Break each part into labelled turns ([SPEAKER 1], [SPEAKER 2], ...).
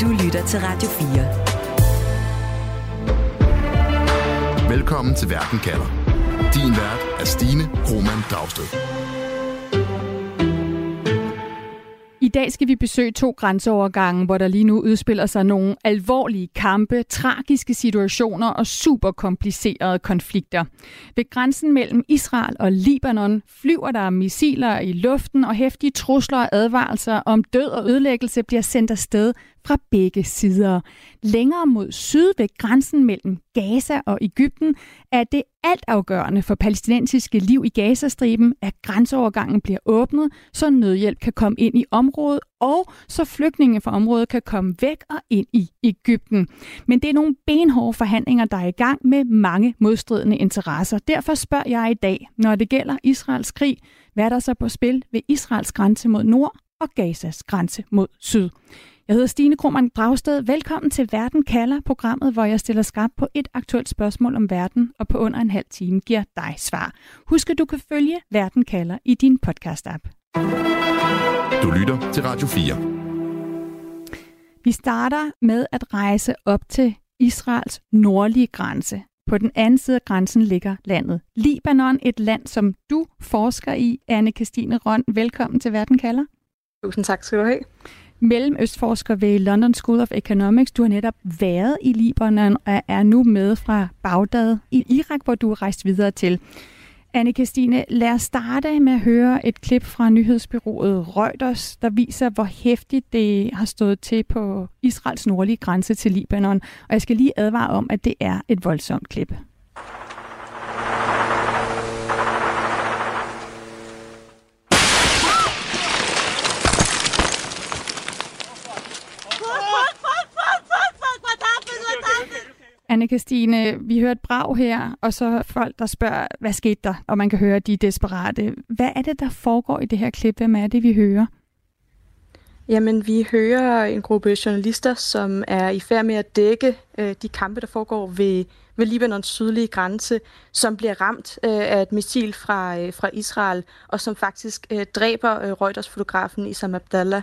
[SPEAKER 1] Du lytter til Radio
[SPEAKER 2] 4. Velkommen til Verden kalder. Din vært er Stine Roman Dragsted.
[SPEAKER 3] Dag skal vi besøge to grænseovergange, hvor der lige nu udspiller sig nogle alvorlige kampe, tragiske situationer og super komplicerede konflikter. Ved grænsen mellem Israel og Libanon flyver der missiler i luften, og hæftige trusler og advarelser om død og ødelæggelse bliver sendt afsted fra begge sider. Længere mod syd ved grænsen mellem Gaza og Ægypten er det altafgørende for palæstinensiske liv i Gazastriben, at grænseovergangen bliver åbnet, så nødhjælp kan komme ind i området, og så flygtninge fra området kan komme væk og ind i Ægypten. Men det er nogle benhårde forhandlinger, der er i gang med mange modstridende interesser. Derfor spørger jeg i dag, når det gælder Israels krig, hvad er der så på spil ved Israels grænse mod nord og Gazas grænse mod syd? Jeg hedder Stine Krohmann Dragsted. Velkommen til Verden kalder, programmet, hvor jeg stiller skarpt på et aktuelt spørgsmål om verden, og på under en halv time giver dig svar. Husk, at du kan følge Verden kalder i din podcast-app.
[SPEAKER 2] Du lytter til Radio 4.
[SPEAKER 3] Vi starter med at rejse op til Israels nordlige grænse. På den anden side af grænsen ligger landet Libanon, et land, som du forsker i, anne Christine Røn. Velkommen til Verden kalder.
[SPEAKER 4] Tusind tak skal du have
[SPEAKER 3] mellemøstforsker ved London School of Economics. Du har netop været i Libanon og er nu med fra Bagdad i Irak, hvor du er rejst videre til. anne Christine, lad os starte med at høre et klip fra nyhedsbyrået Reuters, der viser, hvor hæftigt det har stået til på Israels nordlige grænse til Libanon. Og jeg skal lige advare om, at det er et voldsomt klip. Anne Christine, vi hørte brag her, og så folk, der spørger, hvad skete der? Og man kan høre, at de er desperate. Hvad er det, der foregår i det her klip? Hvem er det, vi hører?
[SPEAKER 4] Jamen, vi hører en gruppe journalister, som er i færd med at dække øh, de kampe, der foregår ved, ved Libanons sydlige grænse, som bliver ramt øh, af et missil fra, øh, fra Israel, og som faktisk øh, dræber øh, Reuters-fotografen Isam Abdallah.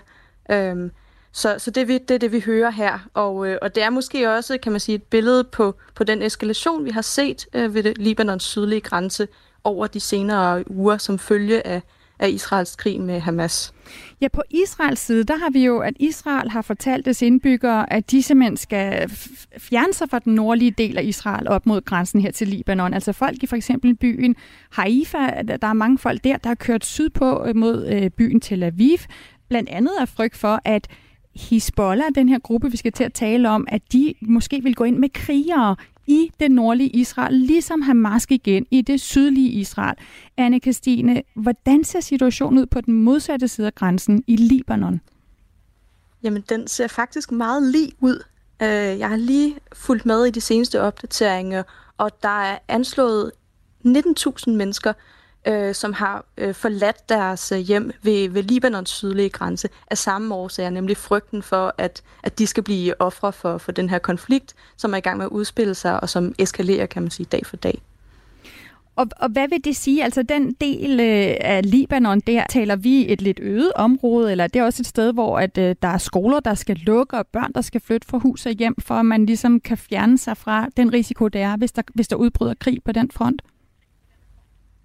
[SPEAKER 4] Øh, så, så det, det er det, vi hører her. Og, øh, og det er måske også, kan man sige, et billede på, på den eskalation, vi har set øh, ved det Libanons sydlige grænse over de senere uger, som følge af, af Israels krig med Hamas.
[SPEAKER 3] Ja, på Israels side, der har vi jo, at Israel har fortalt dets indbyggere, at de simpelthen skal fjerne sig fra den nordlige del af Israel op mod grænsen her til Libanon. Altså folk i for eksempel byen Haifa, der er mange folk der, der har kørt sydpå øh, mod øh, byen Tel Aviv, blandt andet af frygt for, at Hisbollah, den her gruppe, vi skal til at tale om, at de måske vil gå ind med krigere i det nordlige Israel, ligesom Hamas igen i det sydlige Israel. anne Christine, hvordan ser situationen ud på den modsatte side af grænsen i Libanon?
[SPEAKER 4] Jamen, den ser faktisk meget lige ud. Øh, jeg har lige fulgt med i de seneste opdateringer, og der er anslået 19.000 mennesker, øh, som har øh, forladt deres øh, hjem ved, ved Libanons sydlige grænse af samme årsager, nemlig frygten for, at, at de skal blive ofre for, for den her konflikt, som er i gang med at udspille sig, og som eskalerer, kan man sige, dag for dag.
[SPEAKER 3] Og, og hvad vil det sige? Altså den del øh, af Libanon, der taler vi et lidt øget område, eller det er også et sted, hvor at, øh, der er skoler, der skal lukke, og børn, der skal flytte fra hus og hjem, for at man ligesom kan fjerne sig fra den risiko, der er, hvis der, hvis der udbryder krig på den front?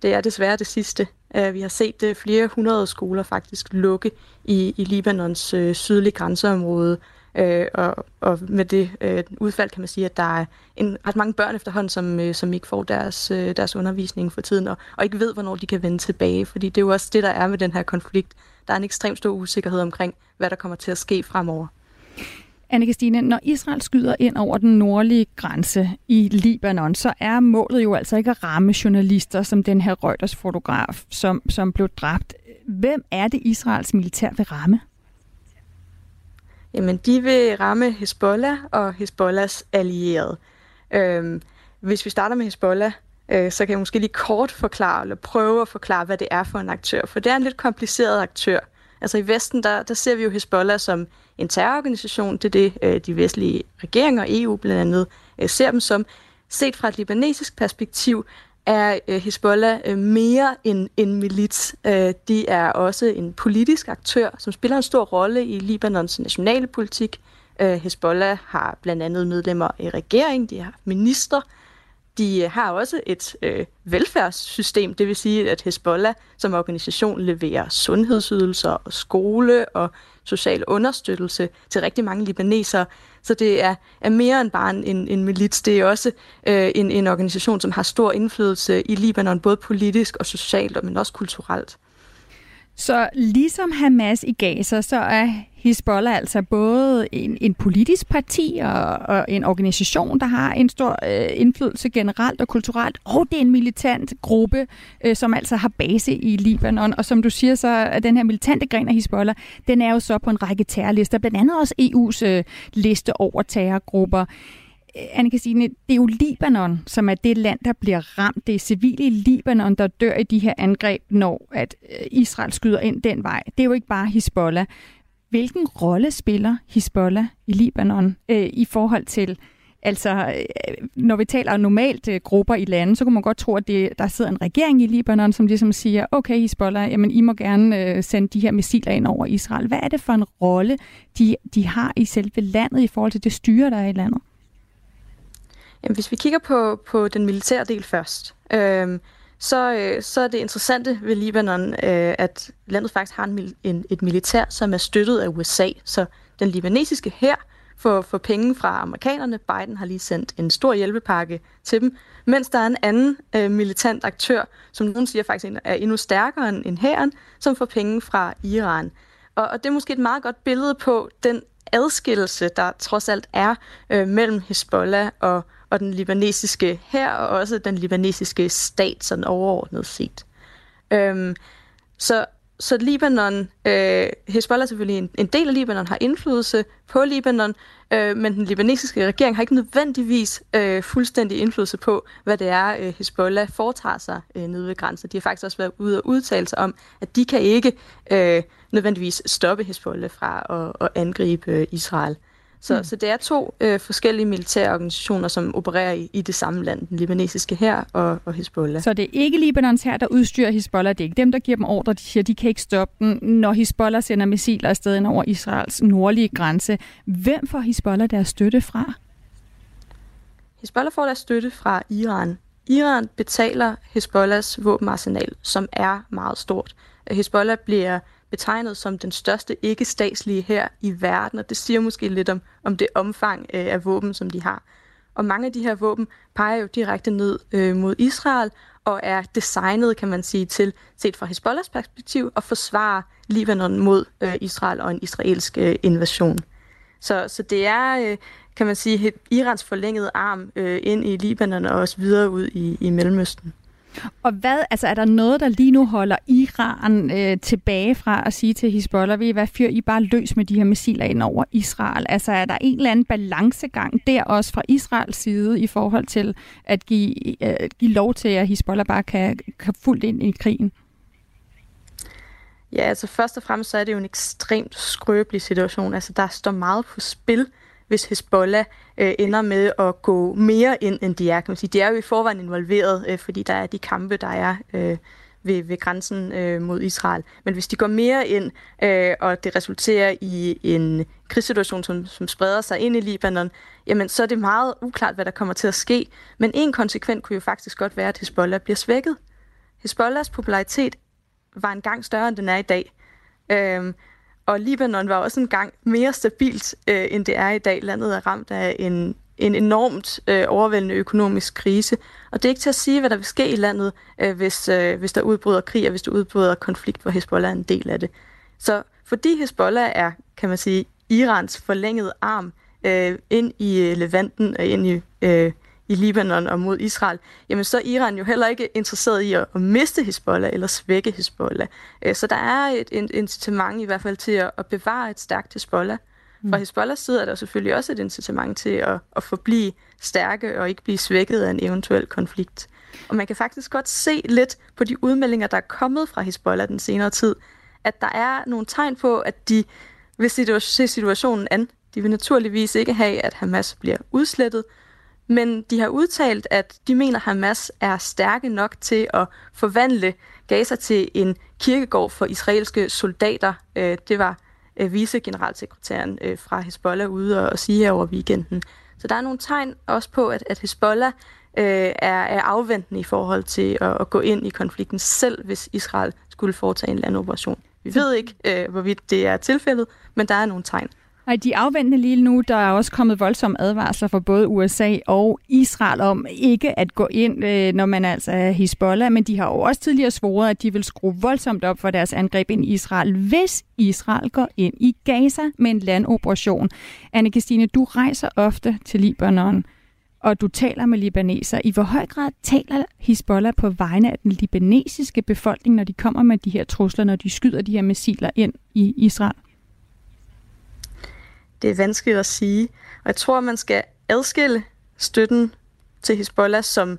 [SPEAKER 4] Det er desværre det sidste. Øh, vi har set øh, flere hundrede skoler faktisk lukke i, i Libanons øh, sydlige grænseområde. øh, og, og med det øh, udfald kan man sige, at der er en, ret mange børn efterhånden, som, øh, som ikke får deres, øh, deres undervisning for tiden, og, og ikke ved, hvornår de kan vende tilbage. Fordi det er jo også det, der er med den her konflikt. Der er en ekstremt stor usikkerhed omkring, hvad der kommer til at ske fremover
[SPEAKER 3] anne Christine, når Israel skyder ind over den nordlige grænse i Libanon, så er målet jo altså ikke at ramme journalister som den her Reuters-fotograf, som, som blev dræbt. Hvem er det, Israels militær vil ramme?
[SPEAKER 4] Jamen, de vil ramme Hezbollah og Hezbollahs allierede. Øhm, hvis vi starter med Hezbollah, øh, så kan jeg måske lige kort forklare, eller prøve at forklare, hvad det er for en aktør. For det er en lidt kompliceret aktør. Altså i Vesten, der, der ser vi jo Hezbollah som en terrororganisation. Det er det, øh, de vestlige regeringer og EU blandt andet øh, ser dem som. Set fra et libanesisk perspektiv er øh, Hezbollah øh, mere end en milits. Øh, de er også en politisk aktør, som spiller en stor rolle i Libanons nationale politik, Øh, Hezbollah har blandt andet medlemmer i regeringen, de har minister, de har også et øh, velfærdssystem, det vil sige, at Hezbollah som organisation leverer sundhedsydelser og skole og social understøttelse til rigtig mange libanesere. Så det er, er mere end bare en, en milits. Det er også øh, en, en organisation, som har stor indflydelse i Libanon, både politisk og socialt, men også kulturelt.
[SPEAKER 3] Så ligesom Hamas i Gaza, så er Hezbollah altså både en, en politisk parti og, og en organisation, der har en stor øh, indflydelse generelt og kulturelt, og det er en militant gruppe, øh, som altså har base i Libanon. Og som du siger, så er den her militante gren af Hezbollah, den er jo så på en række terrorlister, blandt andet også EU's øh, liste over terrorgrupper. Øh, Anne Christine, det er jo Libanon, som er det land, der bliver ramt. Det er civile i Libanon, der dør i de her angreb, når at øh, Israel skyder ind den vej. Det er jo ikke bare Hezbollah. Hvilken rolle spiller Hezbollah i Libanon øh, i forhold til, altså øh, når vi taler normalt øh, grupper i landet, så kunne man godt tro, at det, der sidder en regering i Libanon, som ligesom siger, okay Hezbollah, jamen I må gerne øh, sende de her missiler ind over Israel. Hvad er det for en rolle, de, de har i selve landet i forhold til det styre, der er i landet?
[SPEAKER 4] Jamen, hvis vi kigger på, på den militære del først, øh, så, øh, så er det interessante ved Libanon, øh, at landet faktisk har en, en, et militær, som er støttet af USA. Så den libanesiske her får, får penge fra amerikanerne. Biden har lige sendt en stor hjælpepakke til dem. Mens der er en anden øh, militant aktør, som nogen siger faktisk er endnu stærkere end hæren, som får penge fra Iran. Og, og det er måske et meget godt billede på den adskillelse, der trods alt er øh, mellem Hezbollah og, og den libanesiske her, og også den libanesiske stat, sådan overordnet set. Øhm, så, så Libanon, øh, Hezbollah er selvfølgelig en, en del af Libanon, har indflydelse på Libanon, øh, men den libanesiske regering har ikke nødvendigvis øh, fuldstændig indflydelse på, hvad det er, øh, Hezbollah foretager sig øh, nede ved grænsen. De har faktisk også været ude og udtale sig om, at de kan ikke øh, nødvendigvis stoppe Hezbollah fra at, at angribe øh, Israel. Så, mm. så det er to øh, forskellige militære organisationer, som opererer i, i det samme land, den libanesiske her og, og Hezbollah.
[SPEAKER 3] Så det er ikke Libanons her, der udstyrer Hezbollah, det er ikke dem, der giver dem ordre, de siger, de kan ikke stoppe den, når Hezbollah sender missiler afsted ind over Israels nordlige grænse. Hvem får Hezbollah deres støtte fra?
[SPEAKER 4] Hezbollah får deres støtte fra Iran. Iran betaler Hezbollahs våbenarsenal, som er meget stort. Hezbollah bliver betegnet som den største ikke-statslige her i verden, og det siger måske lidt om, om det omfang øh, af våben, som de har. Og mange af de her våben peger jo direkte ned øh, mod Israel, og er designet, kan man sige, til, set fra Hezbollahs perspektiv, at forsvare Libanon mod øh, Israel og en israelsk øh, invasion. Så, så det er, øh, kan man sige, Irans forlængede arm øh, ind i Libanon og også videre ud i, i Mellemøsten.
[SPEAKER 3] Og hvad, altså er der noget, der lige nu holder Iran øh, tilbage fra at sige til Hezbollah, vi hvad fyr I bare løs med de her missiler ind over Israel? Altså er der en eller anden balancegang der også fra Israels side i forhold til at give, øh, give lov til, at Hezbollah bare kan, kan fuldt ind i krigen?
[SPEAKER 4] Ja, altså først og fremmest så er det jo en ekstremt skrøbelig situation. Altså der står meget på spil hvis Hezbollah øh, ender med at gå mere ind, end de er. Kan man sige. De er jo i forvejen involveret, øh, fordi der er de kampe, der er øh, ved, ved grænsen øh, mod Israel. Men hvis de går mere ind, øh, og det resulterer i en krigssituation, som, som spreder sig ind i Libanon, jamen så er det meget uklart, hvad der kommer til at ske. Men en konsekvens kunne jo faktisk godt være, at Hezbollah bliver svækket. Hezbollahs popularitet var engang større, end den er i dag. Øh, og Libanon var også engang mere stabilt, øh, end det er i dag. Landet er ramt af en, en enormt øh, overvældende økonomisk krise. Og det er ikke til at sige, hvad der vil ske i landet, øh, hvis, øh, hvis der udbryder krig, og hvis der udbryder konflikt, hvor Hezbollah er en del af det. Så fordi Hezbollah er, kan man sige, Irans forlængede arm øh, ind i øh, Levanten og ind i øh, i Libanon og mod Israel, jamen så er Iran jo heller ikke interesseret i at, at miste Hezbollah eller svække Hezbollah. Øh, så der er et, et incitament i hvert fald til at, at bevare et stærkt Hezbollah. Fra mm. Hezbollahs side er der selvfølgelig også et incitament til at, at forblive stærke og ikke blive svækket af en eventuel konflikt. Og man kan faktisk godt se lidt på de udmeldinger, der er kommet fra Hezbollah den senere tid, at der er nogle tegn på, at de vil se situationen an. De vil naturligvis ikke have, at Hamas bliver udslettet, men de har udtalt, at de mener, at Hamas er stærke nok til at forvandle Gaza til en kirkegård for israelske soldater. Øh, det var øh, vicegeneralsekretæren øh, fra Hezbollah ude og, sige her over weekenden. Så der er nogle tegn også på, at, at Hezbollah øh, er, er afventende i forhold til at, at gå ind i konflikten selv, hvis Israel skulle foretage en landoperation. Vi ved ikke, øh, hvorvidt det er tilfældet, men der er nogle tegn.
[SPEAKER 3] Nej, de afventende lige nu. Der er også kommet voldsomme advarsler fra både USA og Israel om ikke at gå ind, øh, når man altså er Hezbollah, men de har jo også tidligere svoret, at de vil skrue voldsomt op for deres angreb ind i Israel, hvis Israel går ind i Gaza med en landoperation. anne Christine, du rejser ofte til Libanon, og du taler med libaneser. I hvor høj grad taler Hezbollah på vegne af den libanesiske befolkning, når de kommer med de her trusler, når de skyder de her missiler ind i Israel?
[SPEAKER 4] Det er vanskeligt at sige. Og jeg tror, man skal adskille støtten til Hezbollah som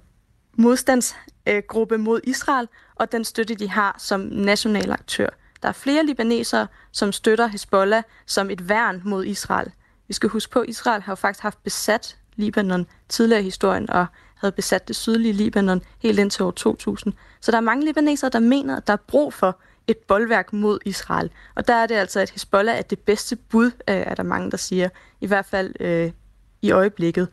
[SPEAKER 4] modstandsgruppe mod Israel, og den støtte, de har som national aktør. Der er flere libanesere, som støtter Hezbollah som et værn mod Israel. Vi skal huske på, at Israel har jo faktisk haft besat Libanon tidligere i historien, og havde besat det sydlige Libanon helt indtil år 2000. Så der er mange libanesere, der mener, at der er brug for et boldværk mod Israel. Og der er det altså, at Hezbollah er det bedste bud, øh, er der mange, der siger, i hvert fald øh, i øjeblikket.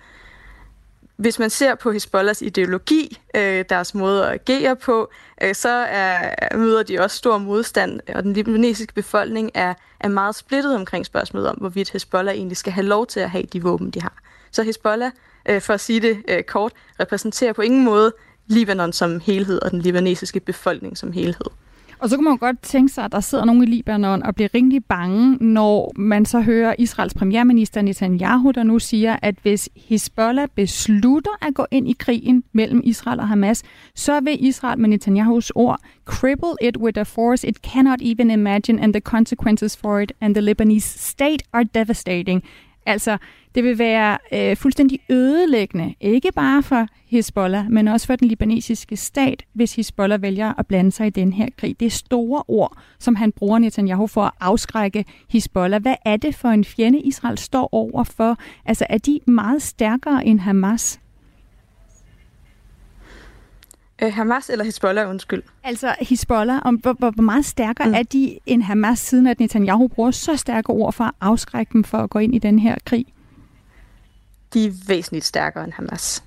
[SPEAKER 4] Hvis man ser på Hezbollahs ideologi, øh, deres måde at agere på, øh, så er, møder de også stor modstand, og den libanesiske befolkning er, er meget splittet omkring spørgsmålet om, hvorvidt Hezbollah egentlig skal have lov til at have de våben, de har. Så Hezbollah, øh, for at sige det øh, kort, repræsenterer på ingen måde Libanon som helhed og den libanesiske befolkning som helhed.
[SPEAKER 3] Og så kan man jo godt tænke sig, at der sidder nogen i Libanon og bliver rimelig bange, når man så hører Israels premierminister Netanyahu, der nu siger, at hvis Hezbollah beslutter at gå ind i krigen mellem Israel og Hamas, så vil Israel med Netanyahus ord cripple it with a force it cannot even imagine, and the consequences for it and the Lebanese state are devastating. Altså, det vil være øh, fuldstændig ødelæggende, ikke bare for Hezbollah, men også for den libanesiske stat, hvis Hezbollah vælger at blande sig i den her krig. Det er store ord, som han bruger Netanyahu for at afskrække Hezbollah. Hvad er det for en fjende, Israel står over for? Altså, er de meget stærkere end Hamas?
[SPEAKER 4] Øh, Hamas eller Hezbollah, undskyld?
[SPEAKER 3] Altså Hezbollah, om, hvor, hvor meget stærkere mm. er de end Hamas, siden at Netanyahu bruger så stærke ord for at afskrække dem for at gå ind i den her krig?
[SPEAKER 4] De er væsentligt stærkere end Hamas.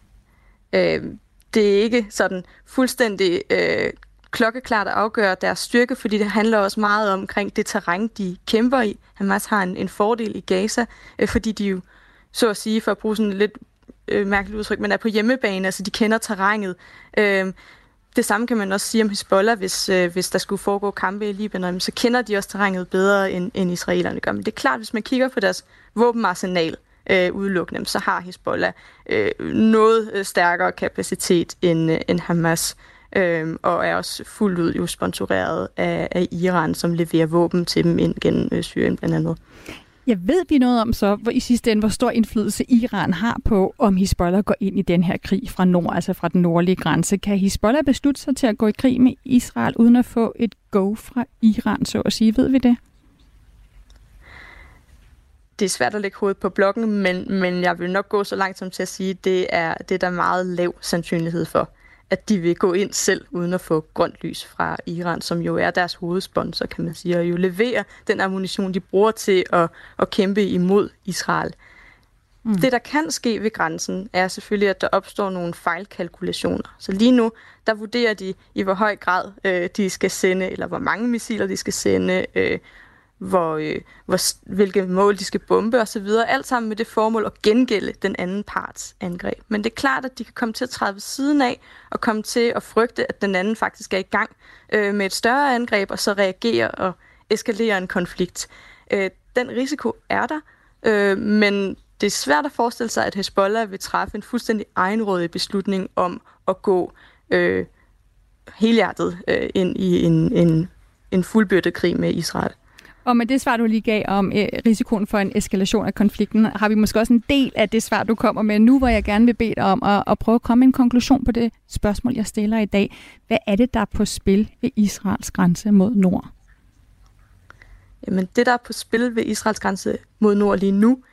[SPEAKER 4] Øh, det er ikke sådan fuldstændig øh, klokkeklart at afgøre deres styrke, fordi det handler også meget om, omkring det terræn, de kæmper i. Hamas har en, en fordel i Gaza, øh, fordi de jo, så at sige, for at bruge sådan lidt øh, mærkeligt udtryk, men er på hjemmebane, altså de kender terrænet. Øh, det samme kan man også sige om Hezbollah, hvis, øh, hvis der skulle foregå kampe i Libanon, så kender de også terrænet bedre, end, end israelerne gør. Men det er klart, hvis man kigger på deres våbenarsenal øh, udelukkende, så har Hezbollah øh, noget øh, stærkere kapacitet end, øh, end Hamas, øh, og er også fuldt ud jo sponsoreret af, af Iran, som leverer våben til dem ind gennem øh, Syrien blandt andet.
[SPEAKER 3] Jeg ved vi noget om så, hvor i sidste ende, hvor stor indflydelse Iran har på, om Hezbollah går ind i den her krig fra nord, altså fra den nordlige grænse. Kan Hezbollah beslutte sig til at gå i krig med Israel, uden at få et go fra Iran, så at sige? Ved vi det?
[SPEAKER 4] Det er svært at lægge hovedet på blokken, men, men jeg vil nok gå så langt som til at sige, at det er, det er der meget lav sandsynlighed for at de vil gå ind selv, uden at få grønt lys fra Iran, som jo er deres hovedsponsor, kan man sige, og jo leverer den ammunition, de bruger til at, at kæmpe imod Israel. Mm. Det, der kan ske ved grænsen, er selvfølgelig, at der opstår nogle fejlkalkulationer. Så lige nu, der vurderer de, i hvor høj grad øh, de skal sende, eller hvor mange missiler de skal sende, øh, hvor, øh, hvor, hvilke mål de skal bombe osv. Alt sammen med det formål at gengælde den anden parts angreb. Men det er klart, at de kan komme til at træde ved siden af og komme til at frygte, at den anden faktisk er i gang øh, med et større angreb, og så reagere og eskalere en konflikt. Øh, den risiko er der, øh, men det er svært at forestille sig, at Hezbollah vil træffe en fuldstændig egenrådig beslutning om at gå øh, helhjertet øh, ind i en, en, en fuldbyrdet krig med Israel.
[SPEAKER 3] Og med det svar, du lige gav om øh, risikoen for en eskalation af konflikten, har vi måske også en del af det svar, du kommer med nu, hvor jeg gerne vil bede dig om at, at prøve at komme med en konklusion på det spørgsmål, jeg stiller i dag. Hvad er det, der er på spil ved Israels grænse mod nord?
[SPEAKER 4] Jamen, det, der er på spil ved Israels grænse mod nord lige nu,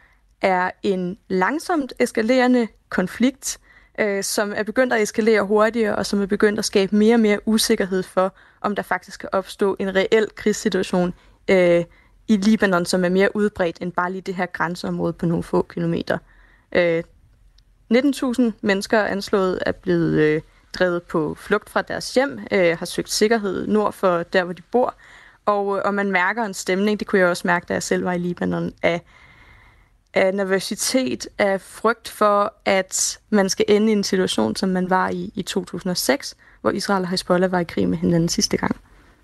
[SPEAKER 4] er en langsomt eskalerende konflikt, øh, som er begyndt at eskalere hurtigere, og som er begyndt at skabe mere og mere usikkerhed for, om der faktisk kan opstå en reel krigssituation øh, i Libanon, som er mere udbredt end bare lige det her grænseområde på nogle få kilometer. Øh, 19.000 mennesker anslået er blevet øh, drevet på flugt fra deres hjem, øh, har søgt sikkerhed nord for der, hvor de bor, og, øh, og man mærker en stemning, det kunne jeg også mærke, da jeg selv var i Libanon, af, af nervøsitet, af frygt for, at man skal ende i en situation, som man var i i 2006, hvor Israel og Hezbollah var i krig med hinanden sidste gang.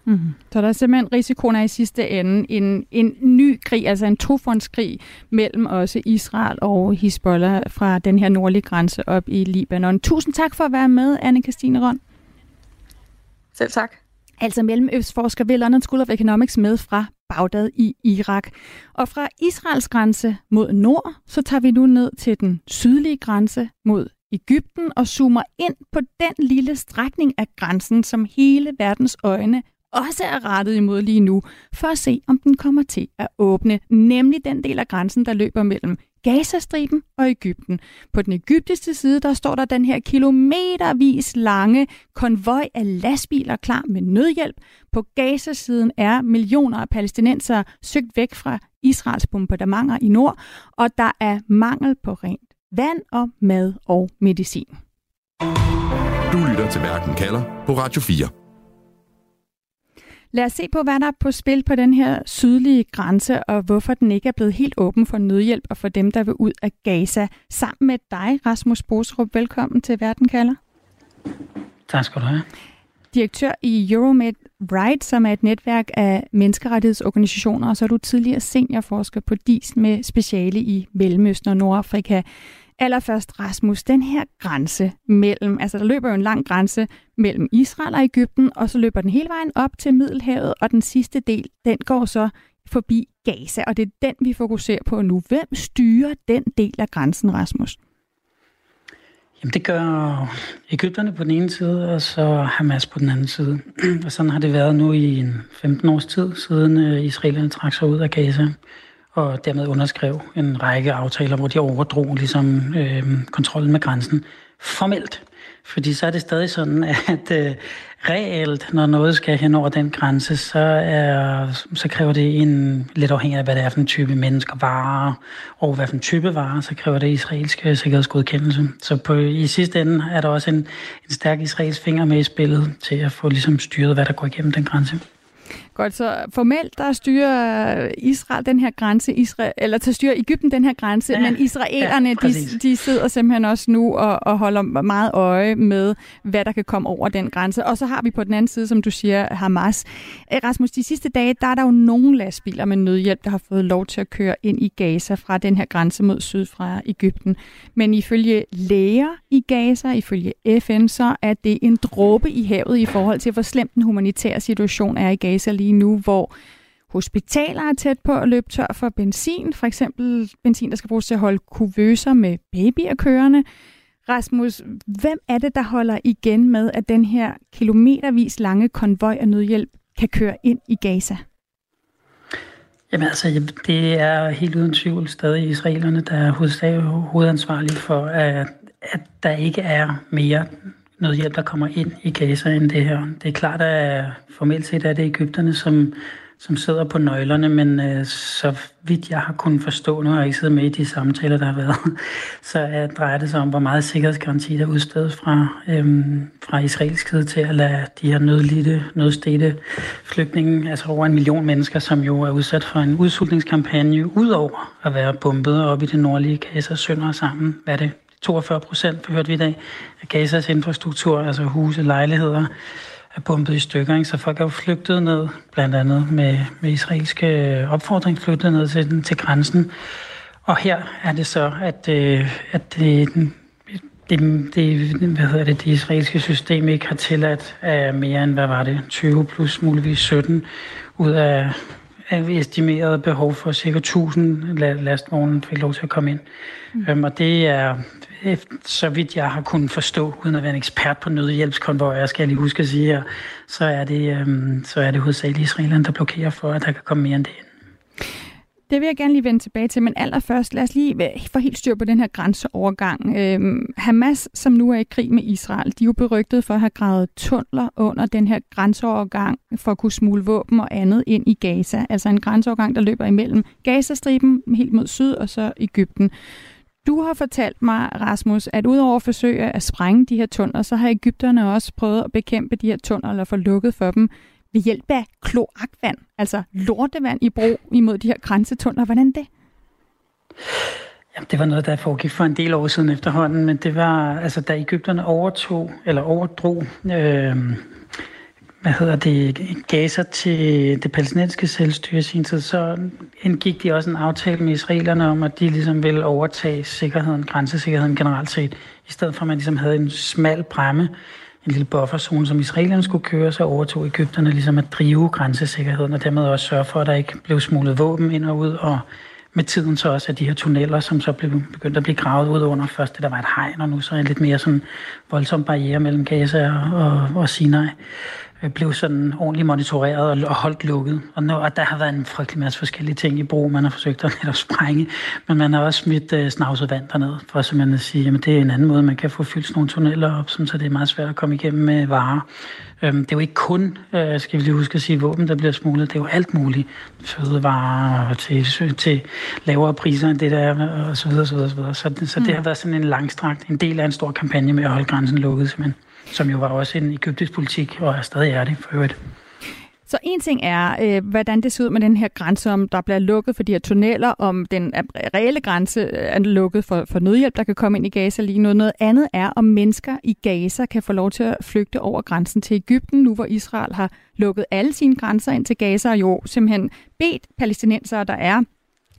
[SPEAKER 3] Mm. Så der er simpelthen risikoen af i sidste ende en, en ny krig, altså en tofrontskrig mellem også Israel og Hezbollah fra den her nordlige grænse op i Libanon. Tusind tak for at være med, anne Christine Røn.
[SPEAKER 4] Selv tak.
[SPEAKER 3] Altså mellemøstforsker ved London School of Economics med fra Bagdad i Irak. Og fra Israels grænse mod nord, så tager vi nu ned til den sydlige grænse mod Ægypten og zoomer ind på den lille strækning af grænsen, som hele verdens øjne også er rettet imod lige nu, for at se, om den kommer til at åbne, nemlig den del af grænsen, der løber mellem Gazastriben og Ægypten. På den egyptiske side, der står der den her kilometervis lange konvoj af lastbiler klar med nødhjælp. På Gazasiden er millioner af palæstinenser søgt væk fra Israels bombardementer i nord, og der er mangel på rent vand og mad og medicin.
[SPEAKER 2] Du lytter til Verden kalder på Radio 4.
[SPEAKER 3] Lad os se på, hvad der er på spil på den her sydlige grænse, og hvorfor den ikke er blevet helt åben for nødhjælp og for dem, der vil ud af Gaza. Sammen med dig, Rasmus Bosrup. Velkommen til Verden kalder.
[SPEAKER 1] Tak skal du have.
[SPEAKER 3] Direktør i Euromed Right, som er et netværk af menneskerettighedsorganisationer, og så er du tidligere seniorforsker på DIS med speciale i Mellemøsten og Nordafrika. Allerførst, Rasmus, den her grænse mellem, altså der løber jo en lang grænse mellem Israel og Ægypten, og så løber den hele vejen op til Middelhavet, og den sidste del, den går så forbi Gaza, og det er den, vi fokuserer på nu. Hvem styrer den del af grænsen, Rasmus?
[SPEAKER 1] Jamen det gør Ægypterne på den ene side, og så Hamas på den anden side. Og sådan har det været nu i en 15 års tid, siden øh, israelerne trak sig ud af Gaza og dermed underskrev en række aftaler, hvor de overdrog ligesom, øh, kontrollen med grænsen formelt. Fordi så er det stadig sådan, at øh, reelt, når noget skal hen over den grænse, så, er, så kræver det en, lidt afhængig af, hvad det er for en type mennesker, varer, og hvad for en type varer, så kræver det israelske sikkerhedsgodkendelse. Så på, i sidste ende er der også en, en stærk israelsk finger med i spillet til at få ligesom styret, hvad der går igennem den grænse.
[SPEAKER 3] Godt, så formelt der styrer Israel den her grænse, Israel, eller så styrer Ægypten den her grænse, ja, men israelerne, ja, de, de sidder simpelthen også nu og, og holder meget øje med, hvad der kan komme over den grænse. Og så har vi på den anden side, som du siger, Hamas. Rasmus, de sidste dage, der er der jo nogle lastbiler med nødhjælp, der har fået lov til at køre ind i Gaza fra den her grænse mod syd fra Ægypten. Men ifølge læger i Gaza, ifølge FN, så er det en dråbe i havet i forhold til, hvor slemt den humanitære situation er i Gaza lige nu, hvor hospitaler er tæt på at løbe tør for benzin, for eksempel benzin, der skal bruges til at holde kuvøser med babyer kørende. Rasmus, hvem er det, der holder igen med, at den her kilometervis lange konvoj af nødhjælp kan køre ind i Gaza?
[SPEAKER 1] Jamen altså, det er helt uden tvivl stadig israelerne, der er hovedansvarlige for, at, at der ikke er mere noget hjælp, der kommer ind i Gaza end det her. Det er klart, at formelt set er det Ægypterne, som, som sidder på nøglerne, men øh, så vidt jeg har kunnet forstå, nu har jeg ikke siddet med i de samtaler, der har været, så øh, drejer det sig om, hvor meget sikkerhedsgaranti der er fra, øh, fra israelsk side til at lade de her nødlidte, nødstede flygtninge, altså over en million mennesker, som jo er udsat for en udsultningskampagne, udover at være bombet op i det nordlige Gaza, sønder sammen, hvad er det, 42 procent, hørte vi i dag, af Gazas infrastruktur, altså huse, lejligheder, er pumpet i stykker. Ikke? Så folk er jo flygtet ned, blandt andet med, med israelske opfordring, flygtet ned til, til grænsen. Og her er det så, at, øh, at det, det, det, hvad hedder det, det israelske system ikke har tilladt af øh, mere end, hvad var det, 20 plus muligvis 17 ud af estimeret behov for cirka 1000 lastvogne fik lov til at komme ind. Mm. Øhm, og det er, så vidt jeg har kunnet forstå, uden at være en ekspert på nødhjælpskonvojer, skal jeg lige huske at sige her, så er det, øhm, så er det hovedsageligt Israelerne, der blokerer for, at der kan komme mere end det ind.
[SPEAKER 3] Det vil jeg gerne lige vende tilbage til, men allerførst lad os lige få helt styr på den her grænseovergang. Øhm, Hamas, som nu er i krig med Israel, de er jo berygtet for at have gravet tunneler under den her grænseovergang for at kunne smule våben og andet ind i Gaza. Altså en grænseovergang, der løber imellem Gazastriben helt mod syd og så Ægypten. Du har fortalt mig, Rasmus, at udover at forsøge at sprænge de her tunneler, så har Ægypterne også prøvet at bekæmpe de her tunneler eller få lukket for dem ved hjælp af kloakvand, altså lortevand i brug imod de her grænsetunder. Hvordan det?
[SPEAKER 1] Jamen, det var noget, der foregik for en del år siden efterhånden, men det var, altså da Ægypterne overtog, eller overdrog, øh, hvad hedder det, Gaza til det palæstinensiske selvstyre i sin tid, så indgik de også en aftale med israelerne om, at de ligesom ville overtage sikkerheden, grænsesikkerheden generelt set, i stedet for at man ligesom havde en smal bremme en lille bufferzone, som israelerne skulle køre, så overtog Ægypterne ligesom at drive grænsesikkerheden, og dermed også sørge for, at der ikke blev smuglet våben ind og ud, og med tiden så også at de her tunneller, som så blev begyndt at blive gravet ud under. Først det der var et hegn, og nu så en lidt mere sådan voldsom barriere mellem Gaza og, og Sinai. Øh, blev sådan ordentligt monitoreret og holdt lukket. Og, nu, og der har været en frygtelig masse forskellige ting i brug. Man har forsøgt at netop sprænge, men man har også smidt uh, snavset vand derned, for simpelthen at sige, at det er en anden måde, man kan få fyldt nogle tunneller op, så det er meget svært at komme igennem med varer. Øhm, det er jo ikke kun, uh, skal vi lige huske at sige, våben, der bliver smuglet. Det er jo alt muligt. Fødevarer til, til lavere priser end det der er, og så videre, så videre, så videre. Så, så det mm. har været sådan en langstrakt, en del af en stor kampagne med at holde grænsen lukket, simpelthen som jo var også en egyptisk politik, og er stadig er det for øvrigt.
[SPEAKER 3] Så en ting er, øh, hvordan det ser ud med den her grænse, om der bliver lukket for de her tunneller, om den reelle grænse øh, er lukket for, for nødhjælp, der kan komme ind i Gaza lige nu. Noget andet er, om mennesker i Gaza kan få lov til at flygte over grænsen til Ægypten, nu hvor Israel har lukket alle sine grænser ind til Gaza, og jo simpelthen bedt palæstinensere, der er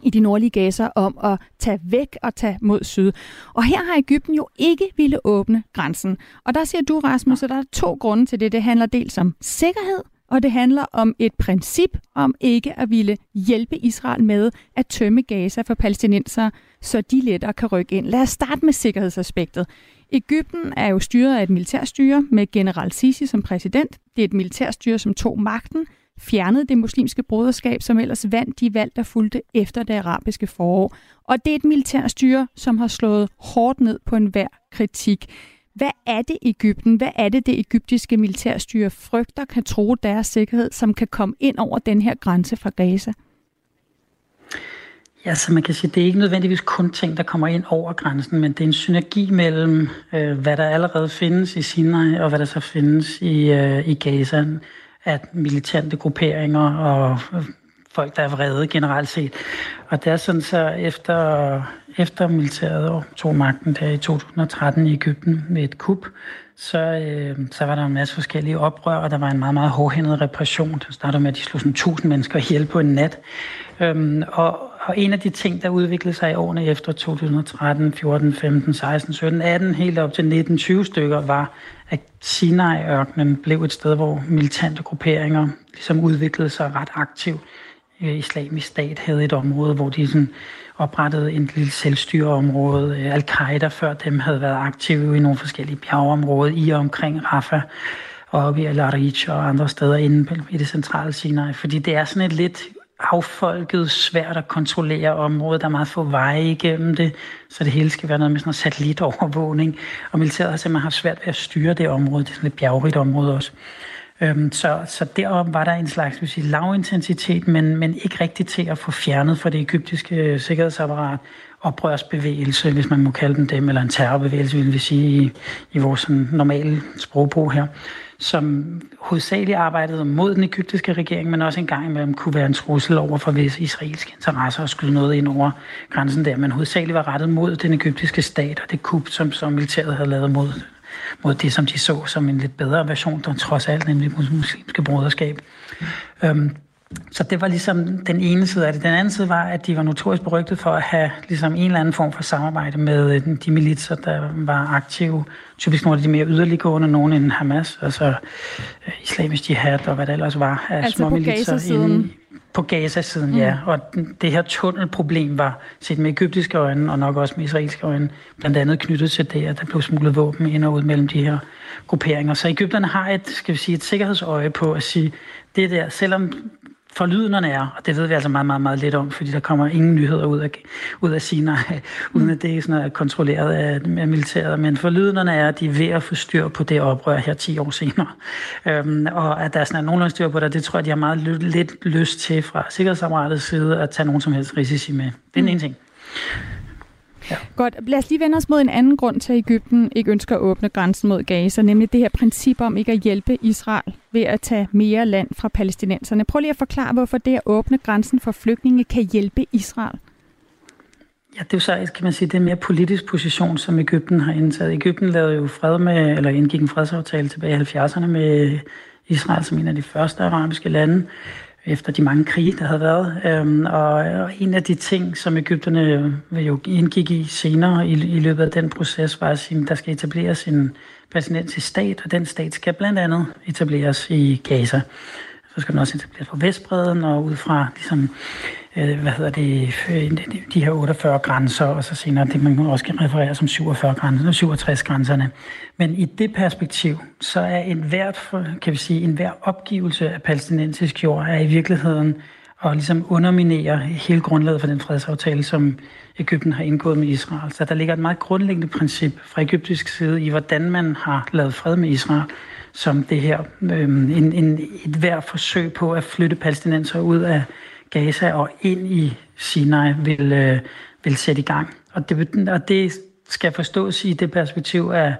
[SPEAKER 3] i de nordlige Gaza om at tage væk og tage mod syd. Og her har Ægypten jo ikke ville åbne grænsen. Og der siger du, Rasmus, at der er to grunde til det. Det handler dels om sikkerhed, og det handler om et princip om ikke at ville hjælpe Israel med at tømme Gaza for palæstinenser, så de lettere kan rykke ind. Lad os starte med sikkerhedsaspektet. Ægypten er jo styret af et militærstyre med general Sisi som præsident. Det er et militærstyre, som tog magten fjernede det muslimske broderskab, som ellers vandt de valg, der fulgte efter det arabiske forår. Og det er et militærstyre, som har slået hårdt ned på enhver kritik. Hvad er det Ægypten? Hvad er det, det egyptiske militærstyre frygter kan tro deres sikkerhed, som kan komme ind over den her grænse fra Gaza?
[SPEAKER 1] Ja, så man kan sige, det er ikke nødvendigvis kun ting, der kommer ind over grænsen, men det er en synergi mellem, øh, hvad der allerede findes i Sinai, og hvad der så findes i, øh, i Gaza at militante grupperinger og folk, der er vrede generelt set. Og det er sådan så efter, efter militæret tog magten der i 2013 i Ægypten med et kup, så, øh, så var der en masse forskellige oprør, og der var en meget, meget hårdhændet repression. Det startede med, at de slog sådan 1000 mennesker ihjel på en nat. Øhm, og, og en af de ting, der udviklede sig i årene efter 2013, 14, 15, 16, 17, 18, helt op til 19, 20 stykker, var, at Sinai-ørkenen blev et sted, hvor militante grupperinger ligesom udviklede sig ret aktivt. Øh, Islamisk stat havde et område, hvor de sådan oprettet en lille selvstyreområde. Øh, Al-Qaida før dem havde været aktive i nogle forskellige bjergeområder i og omkring Rafah og oppe i Al-Arij og andre steder inde i det centrale Sinai. Fordi det er sådan et lidt affolket, svært at kontrollere området. Der er meget få veje igennem det, så det hele skal være noget med sådan noget satellitovervågning. Og militæret har simpelthen haft svært ved at styre det område. Det er sådan et bjergrigt område også. Øhm, så, så derom var der en slags vil sige, lav intensitet, men, men ikke rigtigt til at få fjernet fra det egyptiske øh, sikkerhedsapparat oprørsbevægelse, hvis man må kalde den dem, eller en terrorbevægelse, vil vi sige, i, i vores sådan, normale sprogbrug her som hovedsageligt arbejdede mod den egyptiske regering, men også en gang imellem kunne være en trussel over for visse israelske interesser og skyde noget ind over grænsen der, men hovedsageligt var rettet mod den egyptiske stat og det kub, som, som militæret havde lavet mod, mod det, som de så som en lidt bedre version, der trods alt, nemlig muslimske broderskab. Øhm, så det var ligesom den ene side af det. Den anden side var, at de var notorisk berygtet for at have ligesom en eller anden form for samarbejde med øh, de militser, der var aktive. Typisk nogle af de mere yderliggående, nogen end Hamas, altså øh, islamisk jihad og hvad det ellers var af
[SPEAKER 3] altså små militser. Inde,
[SPEAKER 1] på Gaza-siden, mm. ja. Og det her tunnelproblem var set med egyptiske øjne, og nok også med israelske øjne, blandt andet knyttet til det, at der blev smuglet våben ind og ud mellem de her grupperinger. Så Ægypterne har et, skal vi sige, et sikkerhedsøje på at sige, det der, selvom forlydnerne er, og det ved vi altså meget, meget, meget lidt om, fordi der kommer ingen nyheder ud af, ud af Sinai, uden at det er sådan kontrolleret af, af militæret. Men forlydnerne er, at de er ved at få styr på det oprør her 10 år senere. Øhm, og at der er sådan nogenlunde styr på det, det tror jeg, de har meget lidt lyst til fra sikkerhedsapparatets side at tage nogen som helst risici med. Det er den mm. ene ting.
[SPEAKER 3] Ja. Godt. Lad os lige vende os mod en anden grund til, at Ægypten ikke ønsker at åbne grænsen mod Gaza, nemlig det her princip om ikke at hjælpe Israel ved at tage mere land fra palæstinenserne. Prøv lige at forklare, hvorfor det at åbne grænsen for flygtninge kan hjælpe Israel.
[SPEAKER 1] Ja, det er jo så, kan man sige, det er mere politisk position, som Ægypten har indtaget. Ægypten lavede jo fred med, eller indgik en fredsaftale tilbage i 70'erne med Israel som en af de første arabiske lande efter de mange krige, der havde været. Øhm, og, og en af de ting, som Ægypterne øh, jo indgik i senere i, i løbet af den proces, var, at der skal etableres en palæstinensisk stat, og den stat skal blandt andet etableres i Gaza. Så skal den også etableres på Vestbreden, og ud fra ligesom, Øh, hvad hedder det, øh, de her 48 grænser, og så senere det, man også kan referere som 47 grænser, 67 grænserne. Men i det perspektiv, så er en hvert, kan vi sige, en hver opgivelse af palæstinensisk jord er i virkeligheden at ligesom underminere hele grundlaget for den fredsaftale, som Ægypten har indgået med Israel. Så der ligger et meget grundlæggende princip fra egyptisk side i, hvordan man har lavet fred med Israel, som det her, øh, en, en, et hver forsøg på at flytte palæstinenser ud af Gaza og ind i Sinai vil, øh, vil sætte i gang. Og det, og det skal forstås i det perspektiv af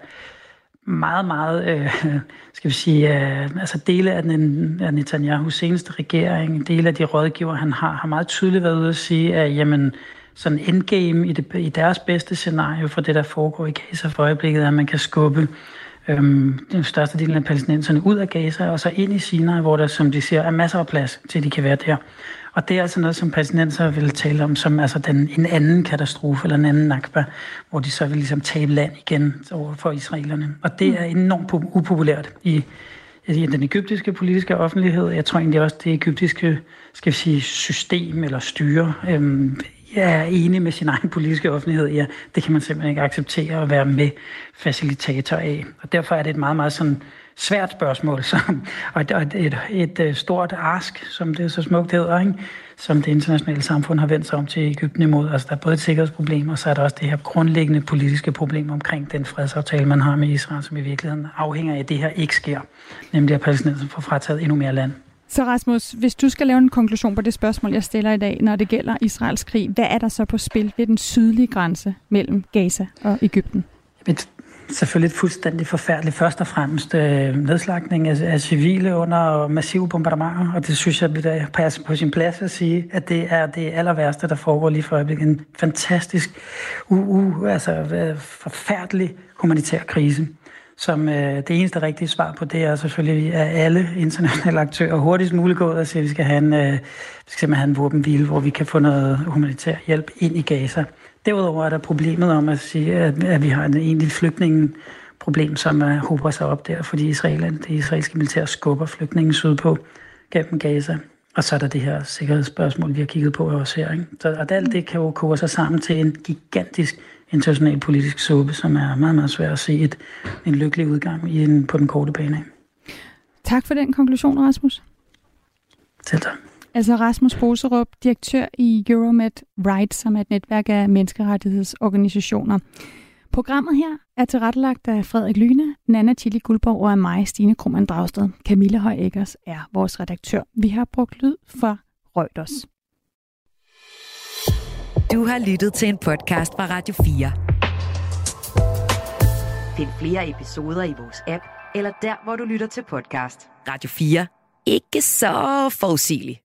[SPEAKER 1] meget, meget, øh, skal vi sige, øh, altså dele af, den, af Netanyahu's seneste regering, dele af de rådgiver, han har, har meget tydeligt været ude at sige, at jamen, sådan endgame i, det, i deres bedste scenario for det, der foregår i Gaza for øjeblikket, er, at man kan skubbe øhm, den største del af palæstinenserne ud af Gaza, og så ind i Sinai, hvor der, som de siger, er masser af plads til, at de kan være der. Og det er altså noget, som palæstinenser vil tale om som altså den, en anden katastrofe, eller en anden nakba, hvor de så vil ligesom tabe land igen over for israelerne. Og det er enormt upopulært i, i den egyptiske politiske offentlighed. Jeg tror egentlig også, det egyptiske skal vi sige, system eller styre øhm, jeg er enig med sin egen politiske offentlighed. Ja, det kan man simpelthen ikke acceptere at være med facilitator af. Og derfor er det et meget, meget sådan svært spørgsmål, som, og et, et, et, øh, stort ask, som det så smukt hedder, ikke? som det internationale samfund har vendt sig om til Ægypten imod. Altså der er både et sikkerhedsproblem, og så er der også det her grundlæggende politiske problem omkring den fredsaftale, man har med Israel, som i virkeligheden afhænger af, at det her ikke sker, nemlig at palæstinenserne får frataget endnu mere land.
[SPEAKER 3] Så Rasmus, hvis du skal lave en konklusion på det spørgsmål, jeg stiller i dag, når det gælder Israels krig, hvad er der så på spil ved den sydlige grænse mellem Gaza og Ægypten?
[SPEAKER 1] Selvfølgelig et fuldstændig forfærdeligt. Først og fremmest øh, nedslagning af, af civile under massive bombardementer, og det synes jeg, det passer på sin plads at sige, at det er det aller værste, der foregår lige for øjeblikket. En fantastisk, u, u, altså, uh, forfærdelig humanitær krise som øh, det eneste rigtige svar på det er selvfølgelig, at alle internationale aktører hurtigst muligt går ud og siger, at vi skal have en, øh, vi skal have en våbenhvile, hvor vi kan få noget humanitær hjælp ind i Gaza. Derudover er der problemet om at sige, at, at vi har en egentlig flygtningeproblem, som uh, hober sig op der, fordi Israel, det israelske militær skubber flygtningen sydpå gennem Gaza. Og så er der det her sikkerhedsspørgsmål, vi har kigget på også her. Ikke? Så, og alt det kan jo koge sig sammen til en gigantisk international politisk suppe, som er meget, meget svært at se et, en lykkelig udgang i en, på den korte bane.
[SPEAKER 3] Tak for den konklusion, Rasmus.
[SPEAKER 1] Selv tak.
[SPEAKER 3] Altså Rasmus Boserup, direktør i Euromed Rights, som er et netværk af menneskerettighedsorganisationer. Programmet her er tilrettelagt af Frederik Lyne, Nana Chili Guldborg og af mig, Stine Krummernd Dragsted. Camilla Høj Eggers er vores redaktør. Vi har brugt lyd for Reuters.
[SPEAKER 5] Du har lyttet til en podcast fra Radio 4. Find flere episoder i vores app, eller der, hvor du lytter til podcast. Radio 4. Ikke så forudsigeligt.